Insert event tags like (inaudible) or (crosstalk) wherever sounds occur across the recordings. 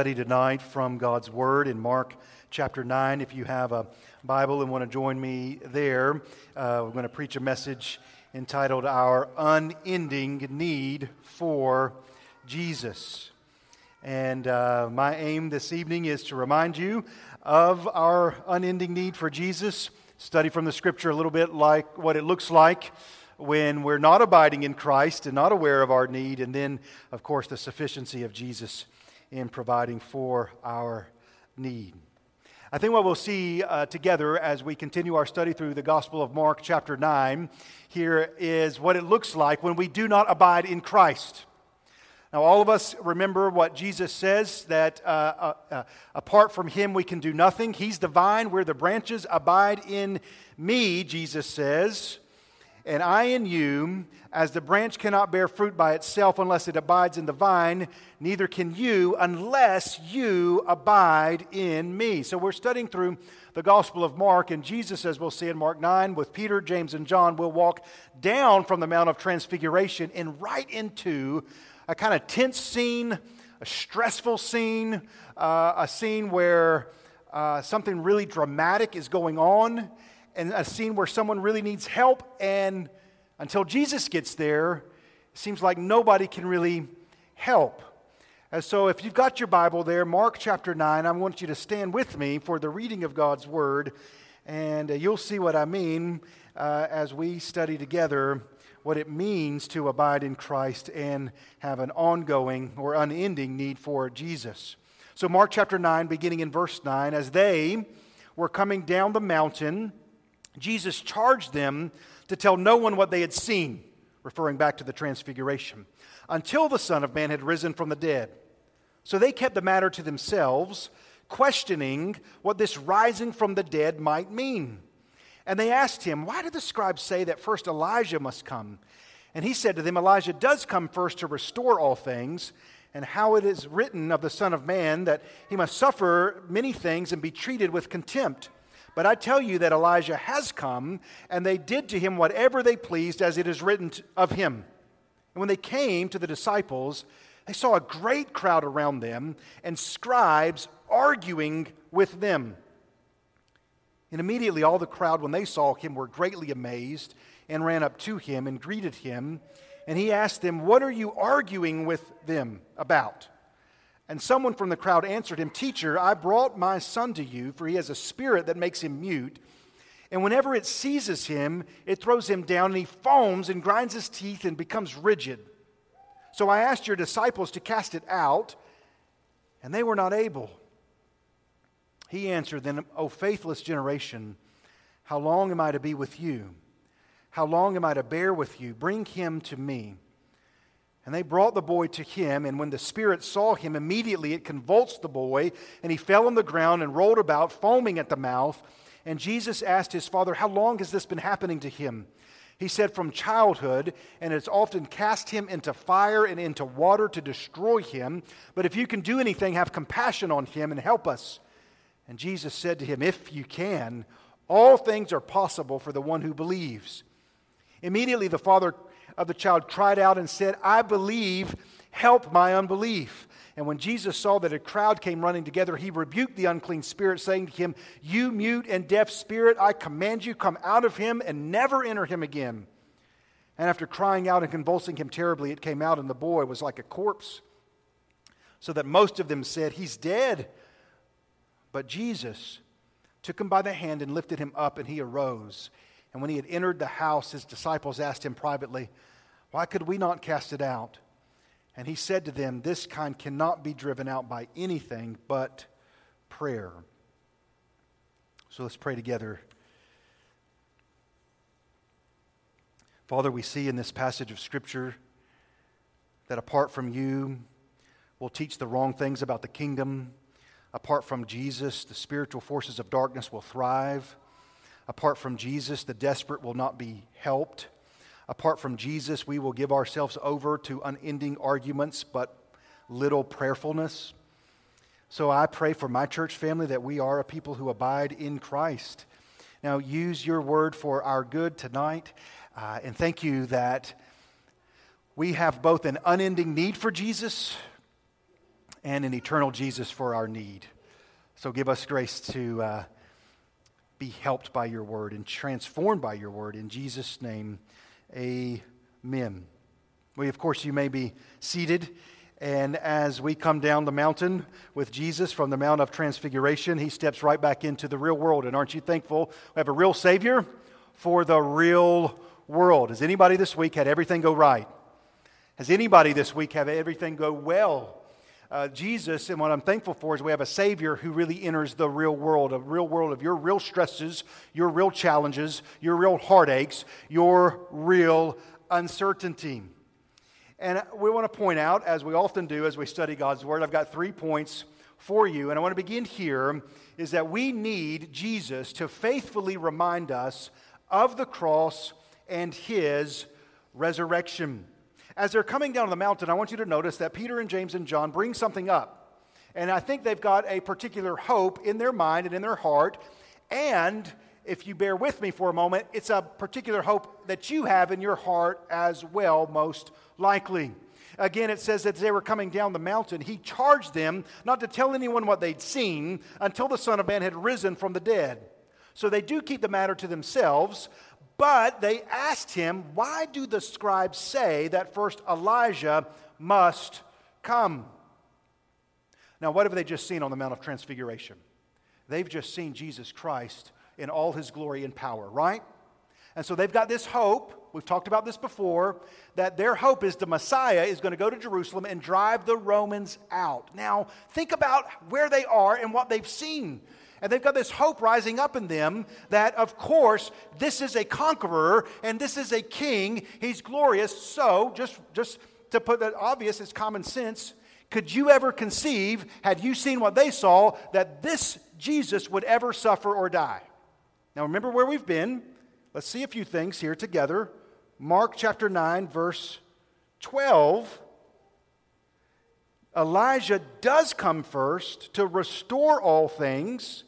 study tonight from God's Word in Mark chapter 9. If you have a Bible and want to join me there, uh, we're going to preach a message entitled Our Unending Need for Jesus. And uh, my aim this evening is to remind you of our unending need for Jesus, study from the Scripture a little bit like what it looks like when we're not abiding in Christ and not aware of our need, and then, of course, the sufficiency of Jesus in providing for our need. I think what we'll see uh, together as we continue our study through the Gospel of Mark, chapter 9, here is what it looks like when we do not abide in Christ. Now, all of us remember what Jesus says that uh, uh, uh apart from him we can do nothing. He's the vine, we're the branches. Abide in me, Jesus says and I in you, as the branch cannot bear fruit by itself unless it abides in the vine, neither can you unless you abide in me. So we're studying through the Gospel of Mark, and Jesus, as we'll see in Mark 9, with Peter, James, and John, will walk down from the Mount of Transfiguration and right into a kind of tense scene, a stressful scene, uh, a scene where uh, something really dramatic is going on and a scene where someone really needs help, and until Jesus gets there, it seems like nobody can really help. And so, if you've got your Bible there, Mark chapter 9, I want you to stand with me for the reading of God's Word, and uh, you'll see what I mean uh, as we study together what it means to abide in Christ and have an ongoing or unending need for Jesus. So, Mark chapter 9, beginning in verse 9, as they were coming down the mountain, Jesus charged them to tell no one what they had seen, referring back to the transfiguration, until the Son of Man had risen from the dead. So they kept the matter to themselves, questioning what this rising from the dead might mean. And they asked him, Why did the scribes say that first Elijah must come? And he said to them, Elijah does come first to restore all things, and how it is written of the Son of Man that he must suffer many things and be treated with contempt. But I tell you that Elijah has come, and they did to him whatever they pleased, as it is written of him. And when they came to the disciples, they saw a great crowd around them, and scribes arguing with them. And immediately all the crowd, when they saw him, were greatly amazed and ran up to him and greeted him. And he asked them, What are you arguing with them about? And someone from the crowd answered him, Teacher, I brought my son to you, for he has a spirit that makes him mute. And whenever it seizes him, it throws him down, and he foams and grinds his teeth and becomes rigid. So I asked your disciples to cast it out, and they were not able. He answered then, O faithless generation, how long am I to be with you? How long am I to bear with you? Bring him to me. And they brought the boy to him, and when the spirit saw him, immediately it convulsed the boy, and he fell on the ground and rolled about, foaming at the mouth. And Jesus asked his father, How long has this been happening to him? He said, From childhood, and it's often cast him into fire and into water to destroy him. But if you can do anything, have compassion on him and help us. And Jesus said to him, If you can, all things are possible for the one who believes. Immediately the father of the child cried out and said, I believe, help my unbelief. And when Jesus saw that a crowd came running together, he rebuked the unclean spirit, saying to him, You mute and deaf spirit, I command you, come out of him and never enter him again. And after crying out and convulsing him terribly, it came out, and the boy was like a corpse. So that most of them said, He's dead. But Jesus took him by the hand and lifted him up, and he arose. And when he had entered the house, his disciples asked him privately, why could we not cast it out? And he said to them, This kind cannot be driven out by anything but prayer. So let's pray together. Father, we see in this passage of Scripture that apart from you, we'll teach the wrong things about the kingdom. Apart from Jesus, the spiritual forces of darkness will thrive. Apart from Jesus, the desperate will not be helped. Apart from Jesus, we will give ourselves over to unending arguments, but little prayerfulness. So I pray for my church family that we are a people who abide in Christ. Now, use your word for our good tonight. Uh, and thank you that we have both an unending need for Jesus and an eternal Jesus for our need. So give us grace to uh, be helped by your word and transformed by your word. In Jesus' name, amen. We, of course, you may be seated. And as we come down the mountain with Jesus from the Mount of Transfiguration, he steps right back into the real world. And aren't you thankful we have a real Savior for the real world? Has anybody this week had everything go right? Has anybody this week have everything go well? Uh, Jesus, and what I'm thankful for is we have a Savior who really enters the real world, a real world of your real stresses, your real challenges, your real heartaches, your real uncertainty. And we want to point out, as we often do as we study God's Word, I've got three points for you. And I want to begin here is that we need Jesus to faithfully remind us of the cross and his resurrection. As they're coming down the mountain, I want you to notice that Peter and James and John bring something up. And I think they've got a particular hope in their mind and in their heart. And if you bear with me for a moment, it's a particular hope that you have in your heart as well, most likely. Again, it says that as they were coming down the mountain, he charged them not to tell anyone what they'd seen until the Son of Man had risen from the dead. So they do keep the matter to themselves, but they asked him, Why do the scribes say that first Elijah must come? Now, what have they just seen on the Mount of Transfiguration? They've just seen Jesus Christ in all his glory and power, right? And so they've got this hope, we've talked about this before, that their hope is the Messiah is going to go to Jerusalem and drive the Romans out. Now, think about where they are and what they've seen. And they've got this hope rising up in them that, of course, this is a conqueror and this is a king. He's glorious. So, just, just to put that obvious, it's common sense. Could you ever conceive, had you seen what they saw, that this Jesus would ever suffer or die? Now, remember where we've been. Let's see a few things here together. Mark chapter 9, verse 12. Elijah does come first to restore all things,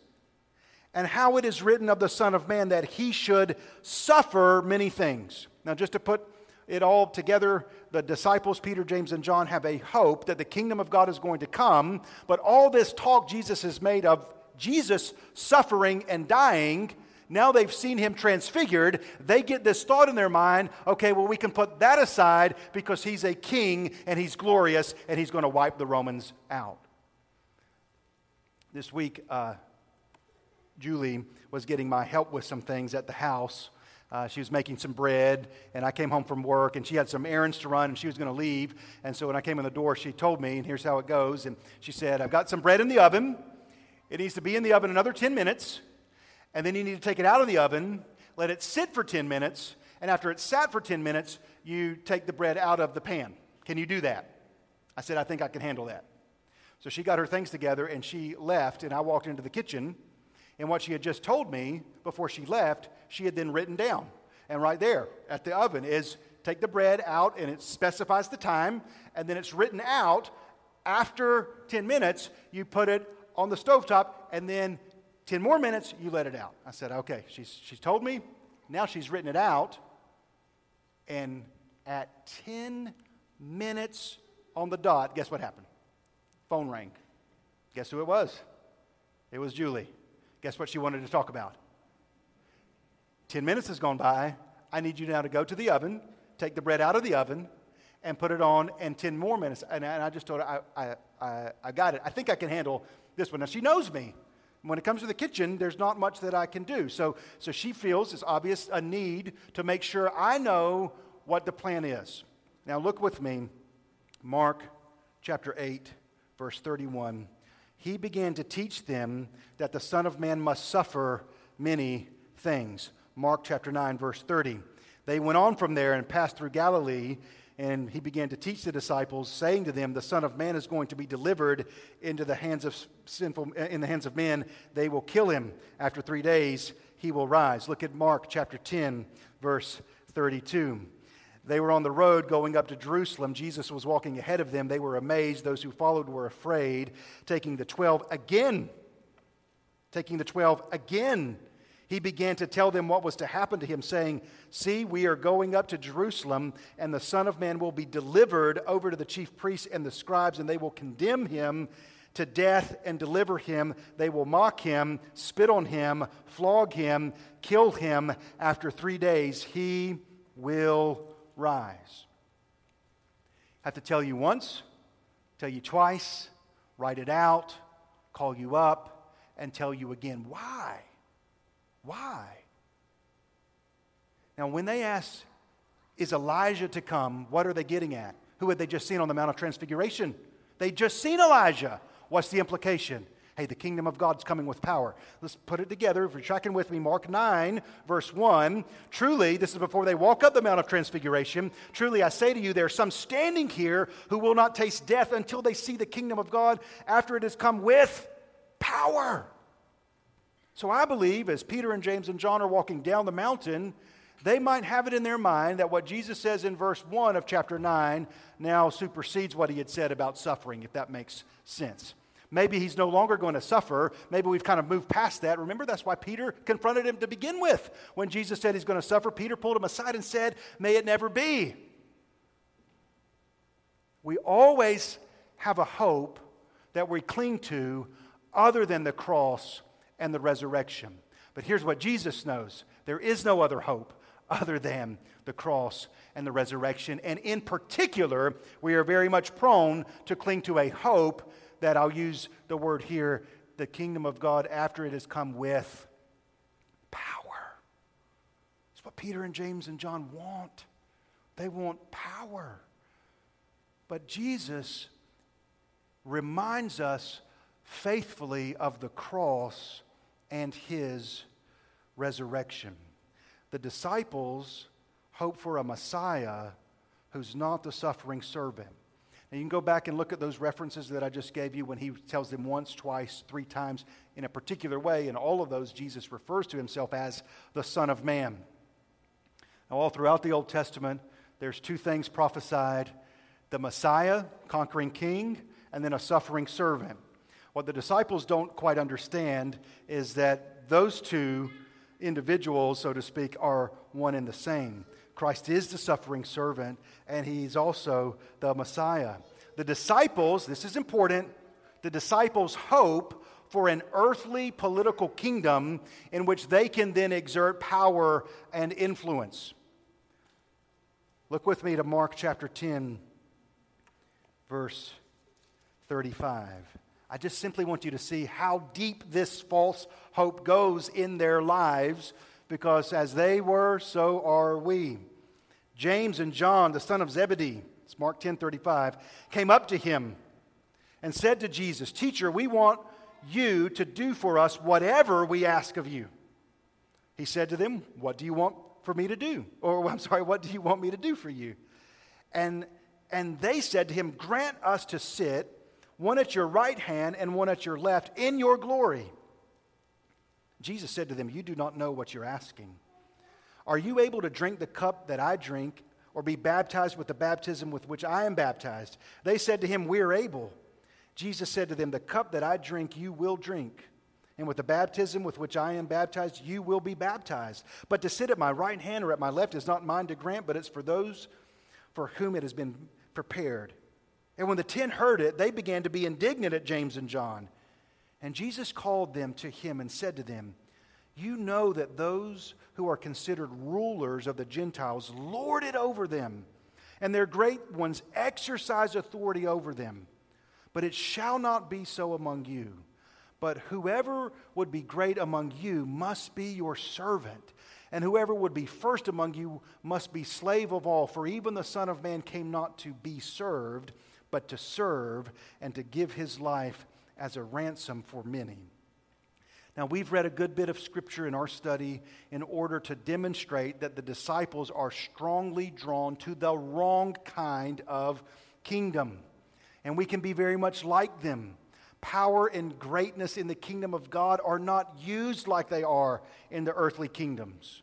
and how it is written of the Son of Man that he should suffer many things. Now, just to put it all together, the disciples, Peter, James, and John, have a hope that the kingdom of God is going to come, but all this talk Jesus has made of Jesus suffering and dying now they've seen him transfigured. They get this thought in their mind okay, well, we can put that aside because he's a king and he's glorious and he's going to wipe the Romans out. This week, uh, Julie was getting my help with some things at the house. Uh, she was making some bread, and I came home from work, and she had some errands to run, and she was going to leave. And so when I came in the door, she told me, and here's how it goes. And she said, I've got some bread in the oven. It needs to be in the oven another 10 minutes. And then you need to take it out of the oven, let it sit for 10 minutes, and after it's sat for 10 minutes, you take the bread out of the pan. Can you do that? I said, I think I can handle that. So she got her things together and she left, and I walked into the kitchen. And what she had just told me before she left, she had then written down. And right there at the oven is take the bread out, and it specifies the time, and then it's written out. After 10 minutes, you put it on the stovetop, and then 10 more minutes, you let it out. I said, okay, she's, she's told me. Now she's written it out. And at 10 minutes on the dot, guess what happened? Phone rang. Guess who it was? It was Julie. Guess what she wanted to talk about? 10 minutes has gone by. I need you now to go to the oven, take the bread out of the oven, and put it on, and 10 more minutes. And, and I just told her, I, I, I, I got it. I think I can handle this one. Now, she knows me. When it comes to the kitchen, there's not much that I can do. So, so she feels it's obvious a need to make sure I know what the plan is. Now, look with me, Mark chapter 8, verse 31. He began to teach them that the Son of Man must suffer many things. Mark chapter 9, verse 30. They went on from there and passed through Galilee and he began to teach the disciples, saying to them, The Son of Man is going to be delivered into the hands of sinful in the hands of men. They will kill him. After three days, he will rise. Look at Mark chapter 10, verse 32. They were on the road going up to Jerusalem. Jesus was walking ahead of them. They were amazed. Those who followed were afraid. Taking the twelve again, taking the twelve again he began to tell them what was to happen to him, saying, See, we are going up to Jerusalem, and the Son of Man will be delivered over to the chief priests and the scribes, and they will condemn him to death and deliver him. They will mock him, spit on him, flog him, kill him. After three days, he will rise. I have to tell you once, tell you twice, write it out, call you up, and tell you again. Why? Why? Now, when they ask, Is Elijah to come? What are they getting at? Who had they just seen on the Mount of Transfiguration? They just seen Elijah. What's the implication? Hey, the kingdom of God's coming with power. Let's put it together. If you're tracking with me, Mark 9, verse 1. Truly, this is before they walk up the Mount of Transfiguration. Truly, I say to you, there are some standing here who will not taste death until they see the kingdom of God after it has come with power. So I believe as Peter and James and John are walking down the mountain, they might have it in their mind that what Jesus says in verse 1 of chapter 9 now supersedes what he had said about suffering, if that makes sense. Maybe he's no longer going to suffer. Maybe we've kind of moved past that. Remember, that's why Peter confronted him to begin with. When Jesus said he's going to suffer, Peter pulled him aside and said, May it never be. We always have a hope that we cling to other than the cross and the resurrection. But here's what Jesus knows there is no other hope other than the cross and the resurrection. And in particular, we are very much prone to cling to a hope that I'll use the word here the kingdom of God after it has come with power. It's what Peter and James and John want. They want power. But Jesus reminds us faithfully of the cross and his resurrection. The disciples hope for a Messiah who's not the suffering servant. Now, you can go back and look at those references that I just gave you when he tells them once, twice, three times in a particular way. In all of those, Jesus refers to himself as the Son of Man. Now, all throughout the Old Testament, there's two things prophesied the Messiah, conquering king, and then a suffering servant. What the disciples don't quite understand is that those two individuals, so to speak, are one and the same. Christ is the suffering servant, and he's also the Messiah. The disciples, this is important, the disciples hope for an earthly political kingdom in which they can then exert power and influence. Look with me to Mark chapter 10, verse 35. I just simply want you to see how deep this false hope goes in their lives because as they were, so are we. James and John, the son of Zebedee, it's Mark 10 35, came up to him and said to Jesus, Teacher, we want you to do for us whatever we ask of you. He said to them, What do you want for me to do? Or, (laughs) I'm sorry, what do you want me to do for you? And, and they said to him, Grant us to sit one at your right hand and one at your left, in your glory. Jesus said to them, You do not know what you're asking. Are you able to drink the cup that I drink, or be baptized with the baptism with which I am baptized? They said to him, We are able. Jesus said to them, The cup that I drink, you will drink. And with the baptism with which I am baptized, you will be baptized. But to sit at my right hand or at my left is not mine to grant, but it's for those for whom it has been prepared. And when the ten heard it, they began to be indignant at James and John. And Jesus called them to him and said to them, You know that those who are considered rulers of the Gentiles lord it over them, and their great ones exercise authority over them. But it shall not be so among you. But whoever would be great among you must be your servant. And whoever would be first among you must be slave of all. For even the Son of Man came not to be served but to serve and to give his life as a ransom for many. Now, we've read a good bit of scripture in our study in order to demonstrate that the disciples are strongly drawn to the wrong kind of kingdom. And we can be very much like them. Power and greatness in the kingdom of God are not used like they are in the earthly kingdoms.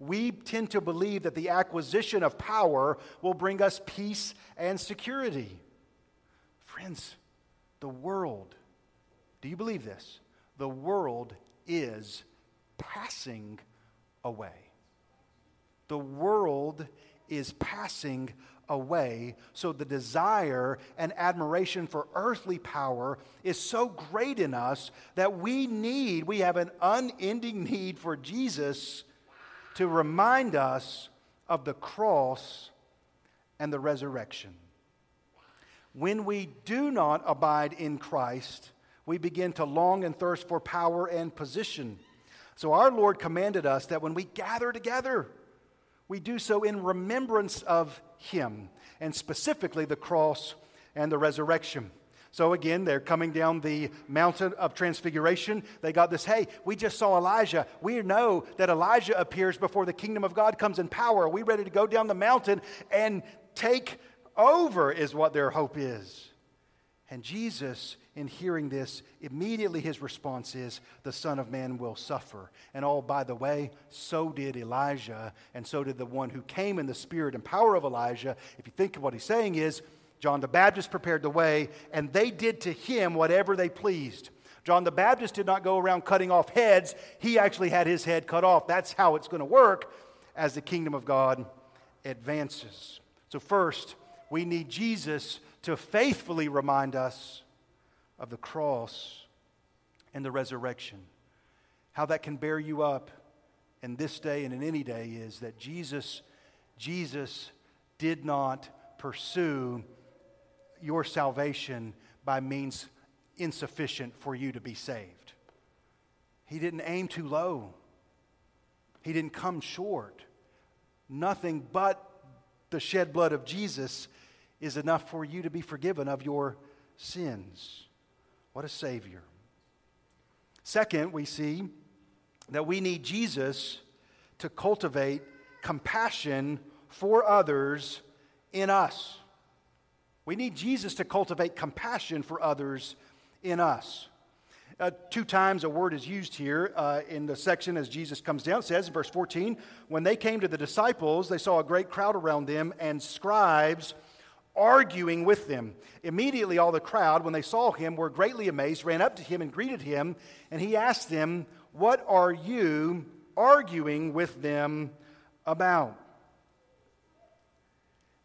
We tend to believe that the acquisition of power will bring us peace and security. Friends, the world, do you believe this? The world is passing away. The world is passing away. So the desire and admiration for earthly power is so great in us that we need, we have an unending need for Jesus to remind us of the cross and the resurrection. When we do not abide in Christ, we begin to long and thirst for power and position. So our Lord commanded us that when we gather together, we do so in remembrance of Him, and specifically the cross and the resurrection. So again, they're coming down the mountain of transfiguration. They got this hey, we just saw Elijah. We know that Elijah appears before the kingdom of God comes in power. Are we ready to go down the mountain and take over, is what their hope is. And Jesus, in hearing this, immediately his response is, The Son of Man will suffer. And oh, by the way, so did Elijah, and so did the one who came in the spirit and power of Elijah. If you think of what he's saying is, John the Baptist prepared the way, and they did to him whatever they pleased. John the Baptist did not go around cutting off heads, he actually had his head cut off. That's how it's going to work as the kingdom of God advances. So, first, we need Jesus to faithfully remind us of the cross and the resurrection. How that can bear you up in this day and in any day is that Jesus, Jesus did not pursue your salvation by means insufficient for you to be saved. He didn't aim too low, He didn't come short. Nothing but the shed blood of Jesus is enough for you to be forgiven of your sins. What a Savior. Second, we see that we need Jesus to cultivate compassion for others in us. We need Jesus to cultivate compassion for others in us. Uh, two times a word is used here uh, in the section as Jesus comes down. It says in verse 14, when they came to the disciples, they saw a great crowd around them and scribes arguing with them. Immediately, all the crowd, when they saw him, were greatly amazed, ran up to him and greeted him. And he asked them, What are you arguing with them about?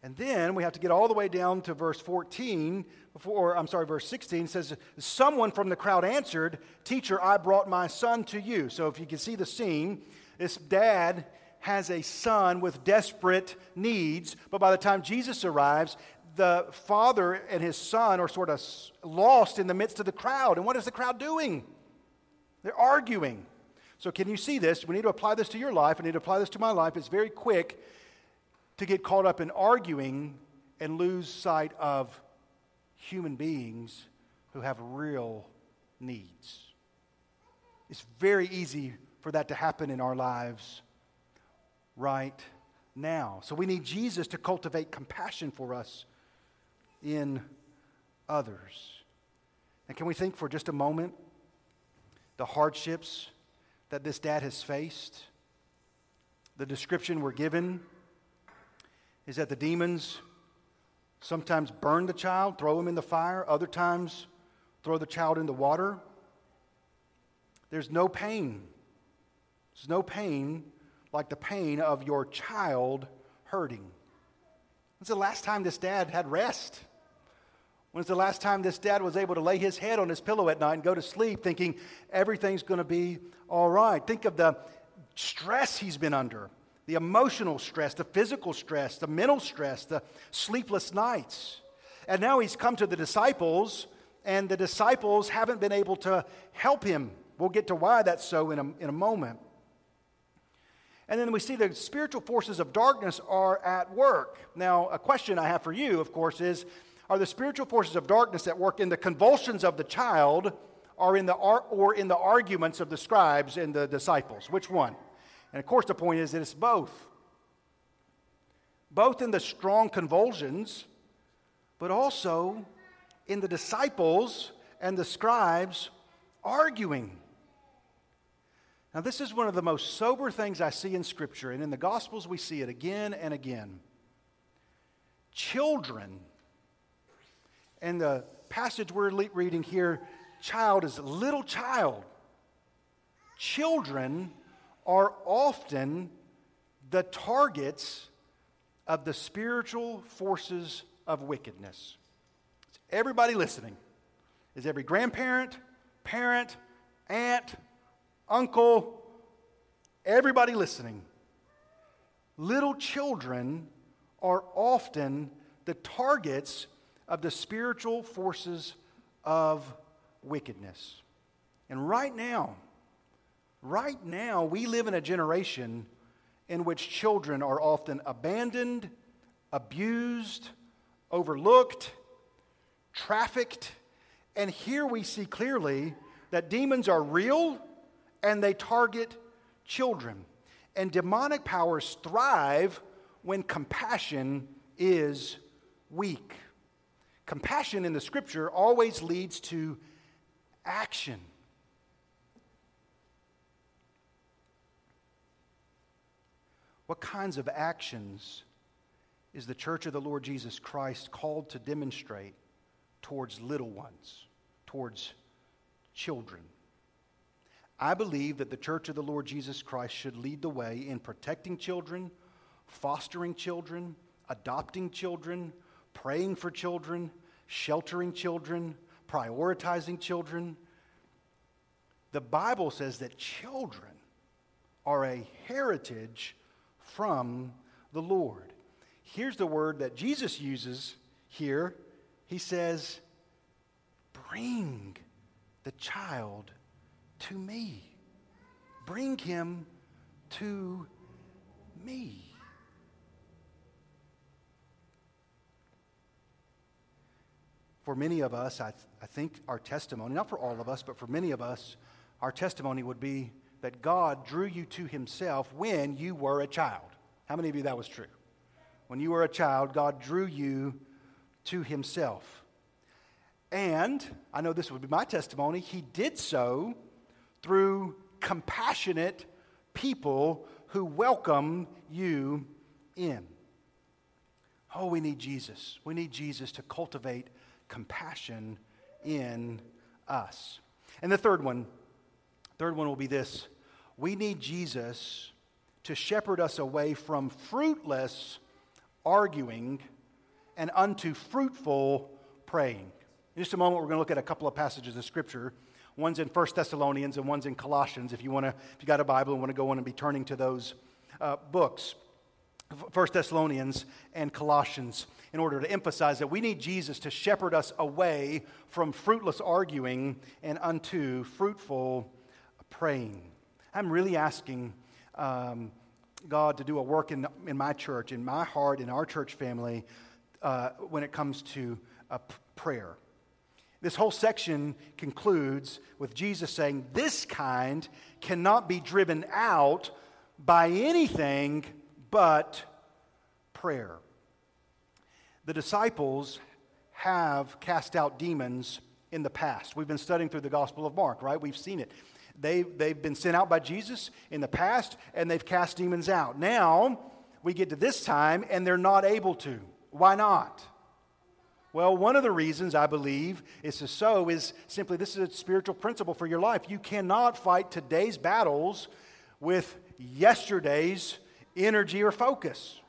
And then we have to get all the way down to verse 14, before, I'm sorry, verse 16 says, Someone from the crowd answered, Teacher, I brought my son to you. So if you can see the scene, this dad has a son with desperate needs, but by the time Jesus arrives, the father and his son are sort of lost in the midst of the crowd. And what is the crowd doing? They're arguing. So, can you see this? We need to apply this to your life. I need to apply this to my life. It's very quick to get caught up in arguing and lose sight of human beings who have real needs. It's very easy for that to happen in our lives right now. So we need Jesus to cultivate compassion for us in others. And can we think for just a moment the hardships that this dad has faced? The description we're given is that the demons sometimes burn the child, throw him in the fire, other times throw the child in the water. There's no pain. There's no pain like the pain of your child hurting. When's the last time this dad had rest? When's the last time this dad was able to lay his head on his pillow at night and go to sleep thinking everything's going to be all right? Think of the stress he's been under the emotional stress, the physical stress, the mental stress, the sleepless nights. And now he's come to the disciples, and the disciples haven't been able to help him. We'll get to why that's so in a, in a moment. And then we see the spiritual forces of darkness are at work. Now, a question I have for you, of course, is are the spiritual forces of darkness at work in the convulsions of the child or in the, or in the arguments of the scribes and the disciples? Which one? And of course, the point is that it's both. Both in the strong convulsions, but also in the disciples and the scribes arguing. Now, this is one of the most sober things I see in Scripture, and in the Gospels we see it again and again. Children, and the passage we're reading here, child is little child. Children are often the targets of the spiritual forces of wickedness. Everybody listening is every grandparent, parent, aunt, uncle, everybody listening. Little children are often the targets of the spiritual forces of wickedness. And right now, right now, we live in a generation in which children are often abandoned, abused, overlooked, trafficked. And here we see clearly that demons are real and they target children. And demonic powers thrive when compassion is weak. Compassion in the scripture always leads to action. What kinds of actions is the church of the Lord Jesus Christ called to demonstrate towards little ones, towards children? I believe that the church of the Lord Jesus Christ should lead the way in protecting children, fostering children, adopting children, praying for children, sheltering children, prioritizing children. The Bible says that children are a heritage from the Lord. Here's the word that Jesus uses here. He says, Bring the child to me. Bring him to me. For many of us, I, th- I think our testimony, not for all of us, but for many of us, our testimony would be that God drew you to himself when you were a child. How many of you that was true? When you were a child, God drew you to himself. And I know this would be my testimony, he did so through compassionate people who welcome you in. Oh, we need Jesus. We need Jesus to cultivate compassion in us. And the third one, third one will be this we need Jesus to shepherd us away from fruitless arguing and unto fruitful praying. In just a moment, we're going to look at a couple of passages of Scripture. One's in 1 Thessalonians and one's in Colossians. If you want to, if you got a Bible and want to go on and be turning to those uh, books, 1 Thessalonians and Colossians, in order to emphasize that we need Jesus to shepherd us away from fruitless arguing and unto fruitful praying. I'm really asking um, God to do a work in, in my church, in my heart, in our church family, uh, when it comes to uh, prayer. This whole section concludes with Jesus saying, This kind cannot be driven out by anything but prayer. The disciples have cast out demons in the past. We've been studying through the Gospel of Mark, right? We've seen it. They, they've been sent out by Jesus in the past and they've cast demons out. Now, we get to this time and they're not able to. Why not? Well, one of the reasons I believe is so is simply this is a spiritual principle for your life. You cannot fight today's battles with yesterday's energy or focus.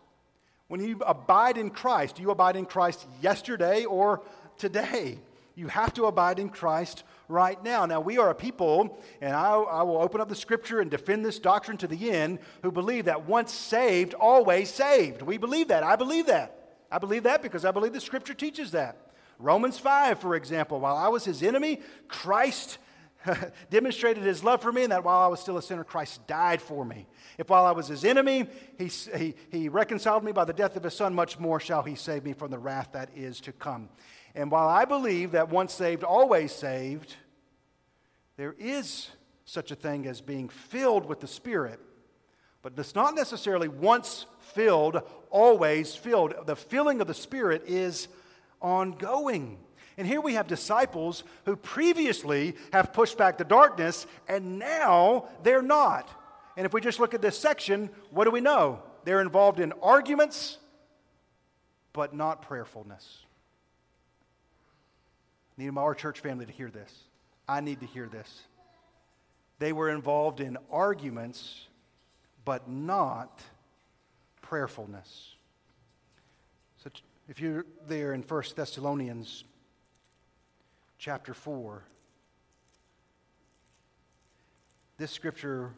When you abide in Christ, you abide in Christ yesterday or today? You have to abide in Christ right now. Now, we are a people, and I, I, will open up the scripture and defend this doctrine to the end, who believe that once saved, always saved. We believe that. I believe that. I believe that because I believe the scripture teaches that. Romans 5, for example, while I was his enemy, Christ (laughs) demonstrated his love for me, and that while I was still a sinner, Christ died for me. If while I was his enemy, he, he, he reconciled me by the death of his son, much more shall he save me from the wrath that is to come. And while I believe that once saved, always saved, there is such a thing as being filled with the Spirit. But it's not necessarily once filled, always filled. The filling of the Spirit is ongoing. And here we have disciples who previously have pushed back the darkness, and now they're not. And if we just look at this section, what do we know? They're involved in arguments, but not prayerfulness. I need our church family to hear this. I need to hear this. They were involved in arguments, but not prayerfulness. So if you're there in 1 Thessalonians chapter 4, this scripture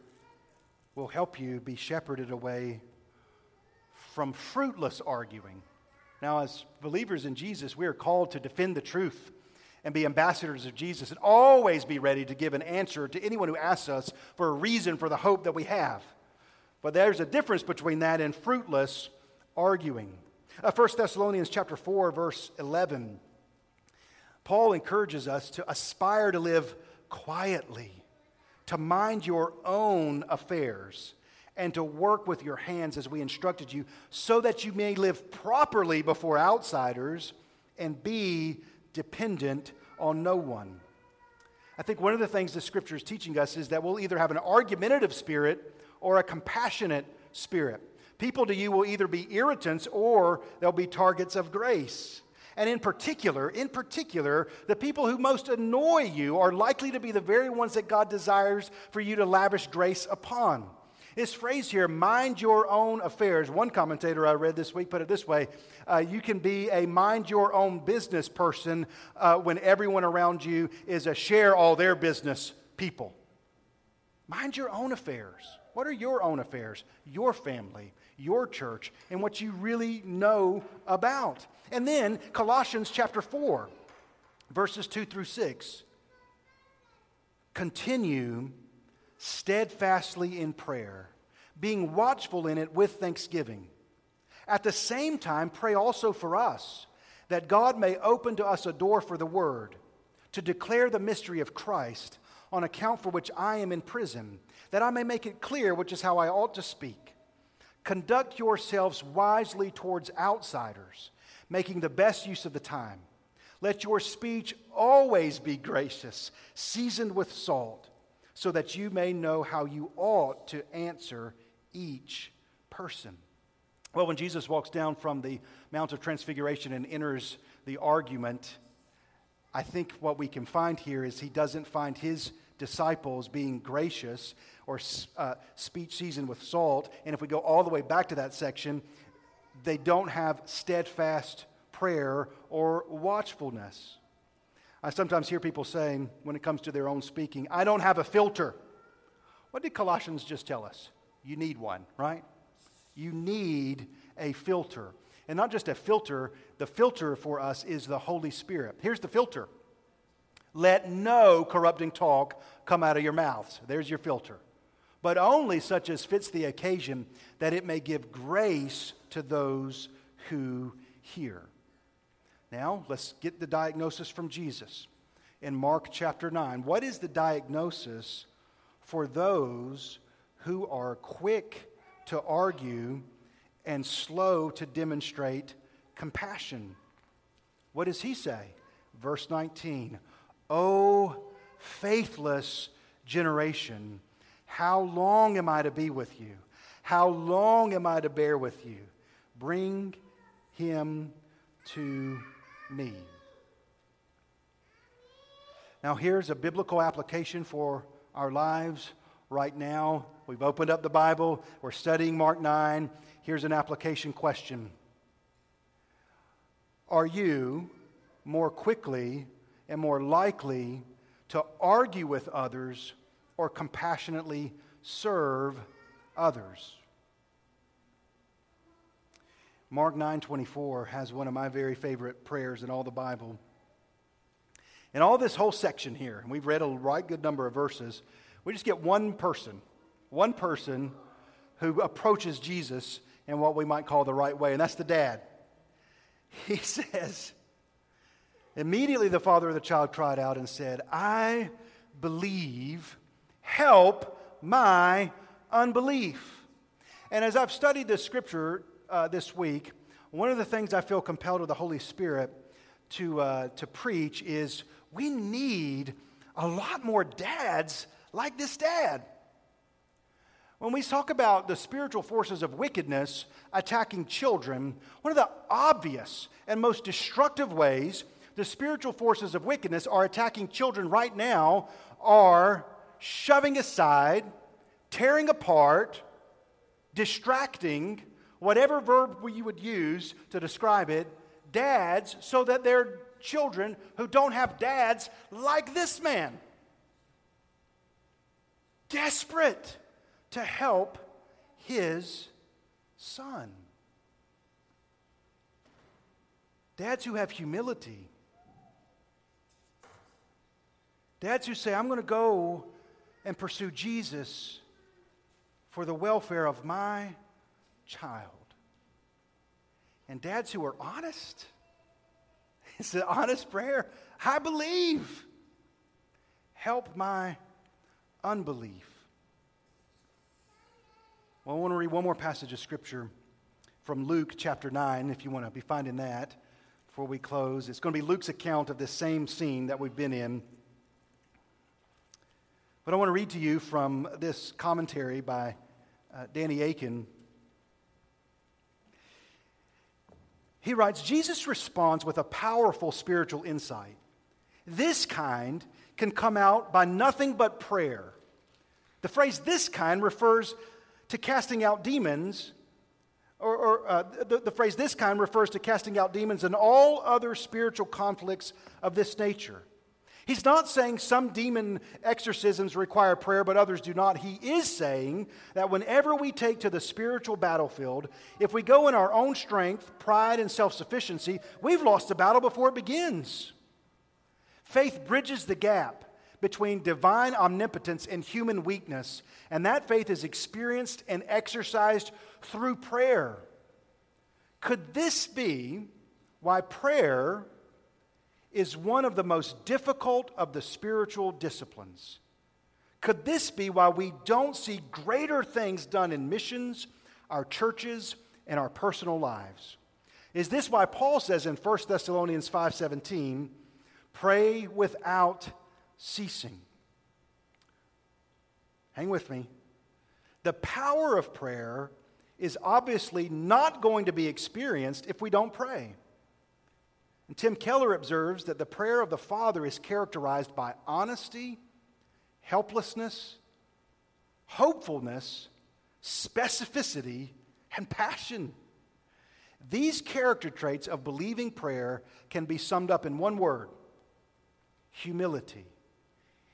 will help you be shepherded away from fruitless arguing. Now, as believers in Jesus, we are called to defend the truth and be ambassadors of Jesus and always be ready to give an answer to anyone who asks us for a reason for the hope that we have. But there's a difference between that and fruitless arguing. Uh, 1 Thessalonians chapter 4 verse 11. Paul encourages us to aspire to live quietly, to mind your own affairs and to work with your hands as we instructed you, so that you may live properly before outsiders and be dependent on no one. I think one of the things the scripture is teaching us is that we'll either have an argumentative spirit or a compassionate spirit. People to you will either be irritants or they'll be targets of grace. And in particular, in particular, the people who most annoy you are likely to be the very ones that God desires for you to lavish grace upon. This phrase here, mind your own affairs, one commentator I read this week put it this way uh, You can be a mind your own business person uh, when everyone around you is a share all their business people. Mind your own affairs. What are your own affairs? Your family, your church, and what you really know about. And then Colossians chapter 4, verses 2 through 6. Continue steadfastly in prayer, being watchful in it with thanksgiving. At the same time, pray also for us, that God may open to us a door for the word, to declare the mystery of Christ, on account for which I am in prison, that I may make it clear which is how I ought to speak. Conduct yourselves wisely towards outsiders, making the best use of the time. Let your speech always be gracious, seasoned with salt so that you may know how you ought to answer each person. Well, when Jesus walks down from the Mount of Transfiguration and enters the argument, I think what we can find here is he doesn't find his disciples being gracious or uh, speech seasoned with salt. And if we go all the way back to that section, they don't have steadfast prayer or watchfulness. I sometimes hear people saying, when it comes to their own speaking, I don't have a filter. What did Colossians just tell us? You need one, right? You need a filter. And not just a filter, the filter for us is the Holy Spirit. Here's the filter let no corrupting talk come out of your mouths. There's your filter. But only such as fits the occasion, that it may give grace to those who hear. Now, let's get the diagnosis from Jesus in Mark chapter 9. What is the diagnosis for those who are quick to argue and slow to demonstrate compassion? What does he say? Verse 19 O faithless generation, how long am I to be with you? How long am I to bear with you? Bring him to me. Now, here's a biblical application for our lives right now. We've opened up the Bible, we're studying Mark 9. Here's an application question Are you more quickly and more likely to argue with others or compassionately serve others? Mark 9:24 has one of my very favorite prayers in all the Bible. In all this whole section here, and we've read a right good number of verses, we just get one person, one person who approaches Jesus in what we might call the right way, and that's the dad. He (laughs) says, Immediately the father of the child cried out and said, I believe, help my unbelief. And as I've studied this scripture uh, this week, one of the things I feel compelled of the Holy Spirit to, uh, to preach is we need a lot more dads like this dad. When we talk about the spiritual forces of wickedness attacking children, one of the obvious and most destructive ways the spiritual forces of wickedness are attacking children right now are shoving aside, tearing apart, distracting, whatever verb you would use to describe it, dads so that their children who don't have dads like this man. Desperate to help his son. Dads who have humility. Dads who say, I'm going to go and pursue Jesus for the welfare of my child. And dads who are honest. (laughs) It's an honest prayer. I believe. Help my unbelief. Well, I want to read one more passage of Scripture from Luke chapter 9, if you want to be finding that before we close. It's going to be Luke's account of this same scene that we've been in. But I want to read to you from this commentary by uh, Danny Akin. He writes Jesus responds with a powerful spiritual insight. This kind can come out by nothing but prayer. The phrase this kind refers to casting out demons, or, or uh, the, the phrase this kind refers to casting out demons and all other spiritual conflicts of this nature. He's not saying some demon exorcisms require prayer, but others do not. He is saying that whenever we take to the spiritual battlefield, if we go in our own strength, pride, and self sufficiency, we've lost the battle before it begins. Faith bridges the gap between divine omnipotence and human weakness, and that faith is experienced and exercised through prayer. Could this be why prayer is one of the most difficult of the spiritual disciplines. Could this be why we don't see greater things done in missions, our churches, and our personal lives? Is this why Paul says in 1 Thessalonians 5:17, pray without ceasing? Hang with me. The power of prayer is obviously not going to be experienced if we don't pray. And Tim Keller observes that the prayer of the Father is characterized by honesty, helplessness, hopefulness, specificity, and passion. These character traits of believing prayer can be summed up in one word humility.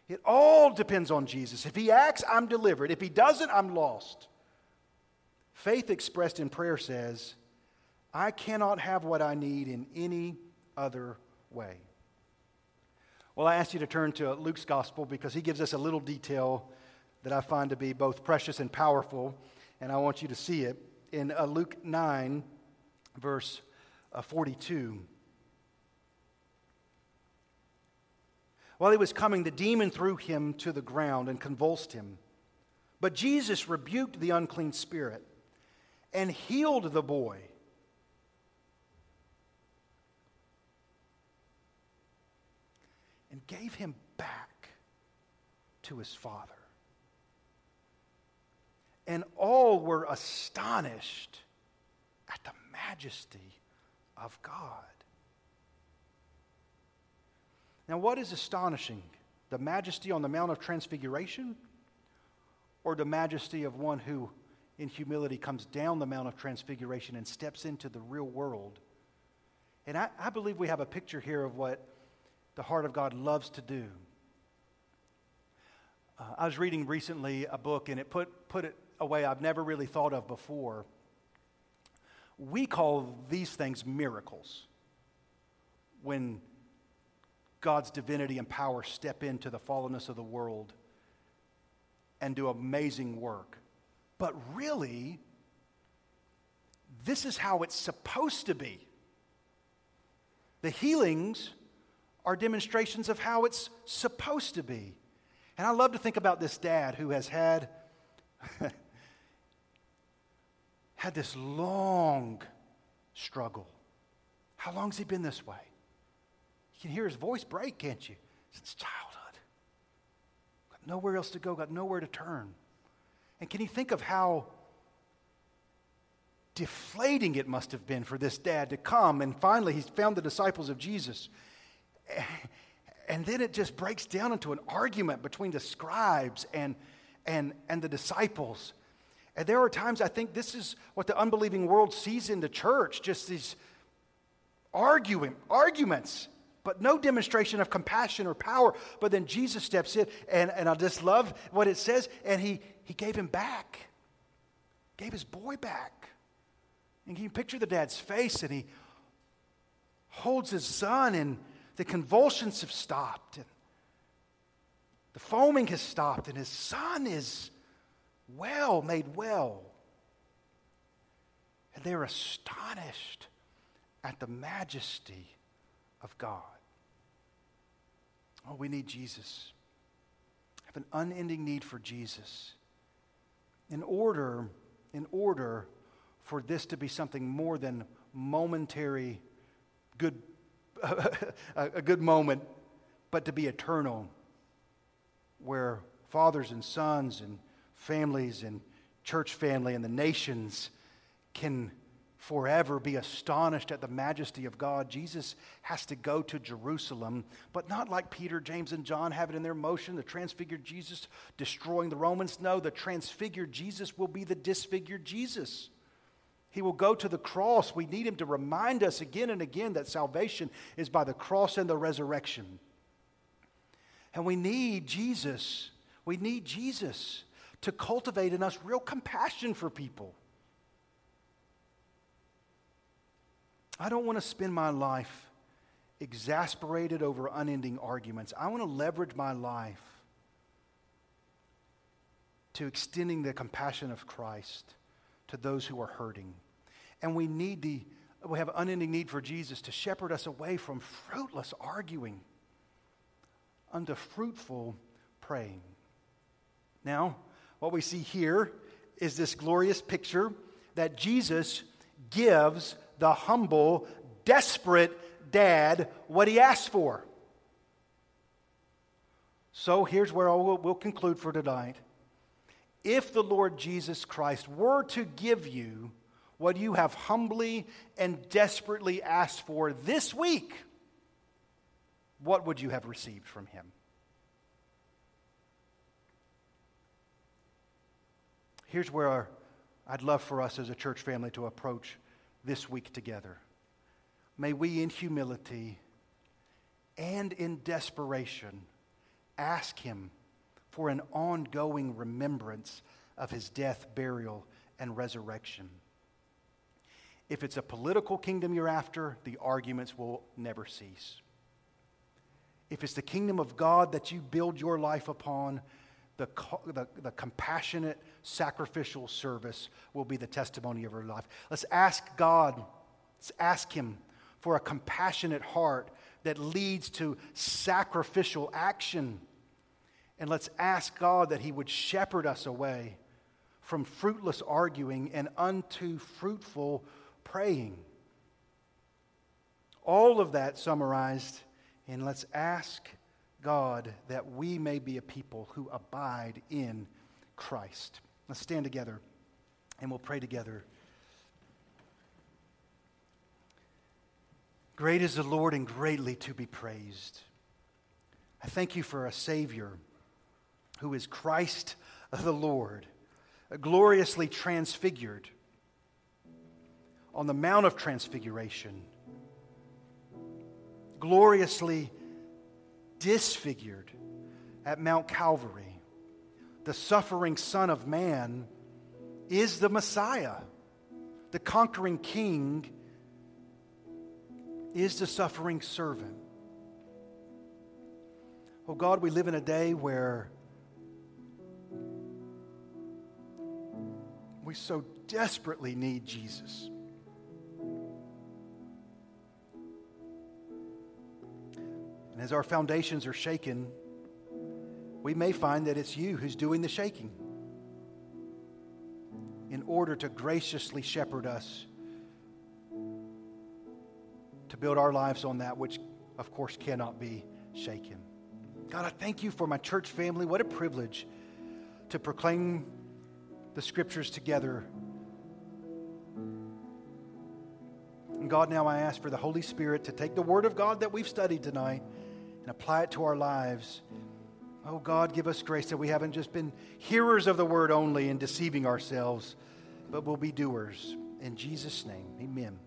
It all depends on Jesus. If he acts, I'm delivered. If he doesn't, I'm lost. Faith expressed in prayer says, I cannot have what I need in any other way. Well, I asked you to turn to Luke's gospel because he gives us a little detail that I find to be both precious and powerful, and I want you to see it in uh, Luke 9, verse uh, 42. While he was coming, the demon threw him to the ground and convulsed him. But Jesus rebuked the unclean spirit and healed the boy and gave him back to his father. And all were astonished at the majesty of God. Now, what is astonishing? The majesty on the Mount of Transfiguration? Or the majesty of one who, in humility, comes down the Mount of Transfiguration and steps into the real world? And I, I believe we have a picture here of what the heart of God loves to do. Uh, I was reading recently a book, and it put, put it a way I've never really thought of before. We call these things miracles when God's divinity and power step into the fallenness of the world and do amazing work. But really, this is how it's supposed to be. The healings are demonstrations of how it's supposed to be. And I love to think about this dad who has had (laughs) had this long struggle. How long has he been this way? You can hear his voice break, can't you? Since childhood. Got nowhere else to go, got nowhere to turn. And can you think of how deflating it must have been for this dad to come and finally he's found the disciples of Jesus and then it just breaks down into an argument between the scribes and, and, and the disciples. And there are times I think this is what the unbelieving world sees in the church just these arguing, arguments, but no demonstration of compassion or power. But then Jesus steps in, and, and I just love what it says, and he, he gave him back, gave his boy back. And can you picture the dad's face, and he holds his son, and the convulsions have stopped, and the foaming has stopped, and his son is well, made well. And they're astonished at the majesty of God. Oh, we need Jesus. I Have an unending need for Jesus. In order, in order for this to be something more than momentary good (laughs) a good moment, but to be eternal, where fathers and sons and families and church family and the nations can forever be astonished at the majesty of God. Jesus has to go to Jerusalem, but not like Peter, James, and John have it in their motion, the transfigured Jesus destroying the Romans. No, the transfigured Jesus will be the disfigured Jesus. He will go to the cross. We need him to remind us again and again that salvation is by the cross and the resurrection. And we need Jesus. We need Jesus to cultivate in us real compassion for people. I don't want to spend my life exasperated over unending arguments. I want to leverage my life to extending the compassion of Christ to those who are hurting. And we need the we have unending need for Jesus to shepherd us away from fruitless arguing unto fruitful praying. Now, what we see here is this glorious picture that Jesus gives the humble, desperate dad what he asked for. So here's where we'll, we'll conclude for tonight. If the Lord Jesus Christ were to give you what you have humbly and desperately asked for this week, what would you have received from him? Here's where I'd love for us as a church family to approach this week together. May we, in humility and in desperation, ask Him for an ongoing remembrance of His death, burial, and resurrection. If it's a political kingdom you're after, the arguments will never cease. If it's the kingdom of God that you build your life upon, the, the, the, compassionate, sacrificial service will be the testimony of her life. Let's ask God, let's ask Him for a compassionate heart that leads to sacrificial action. And let's ask God that He would shepherd us away from fruitless arguing and unto fruitful praying. All of that summarized in let's ask God that we may be a people who abide in Christ. Let's stand together and we'll pray together. Great is the Lord and greatly to be praised. I thank you for a Savior who is Christ the Lord, gloriously transfigured on the Mount of Transfiguration, gloriously disfigured at Mount Calvary. The suffering Son of Man is the Messiah. The conquering King is the suffering servant. Oh God, we live in a day where we so desperately need Jesus. And as our foundations are shaken, we may find that it's you who's doing the shaking in order to graciously shepherd us to build our lives on that which, of course, cannot be shaken. God, I thank you for my church family. What a privilege to proclaim the scriptures together. And God, now I ask for the Holy Spirit to take the word of God that we've studied tonight and apply it to our lives. Oh God, give us grace that we haven't just been hearers of the word only and deceiving ourselves, but will be doers. In Jesus' name, amen.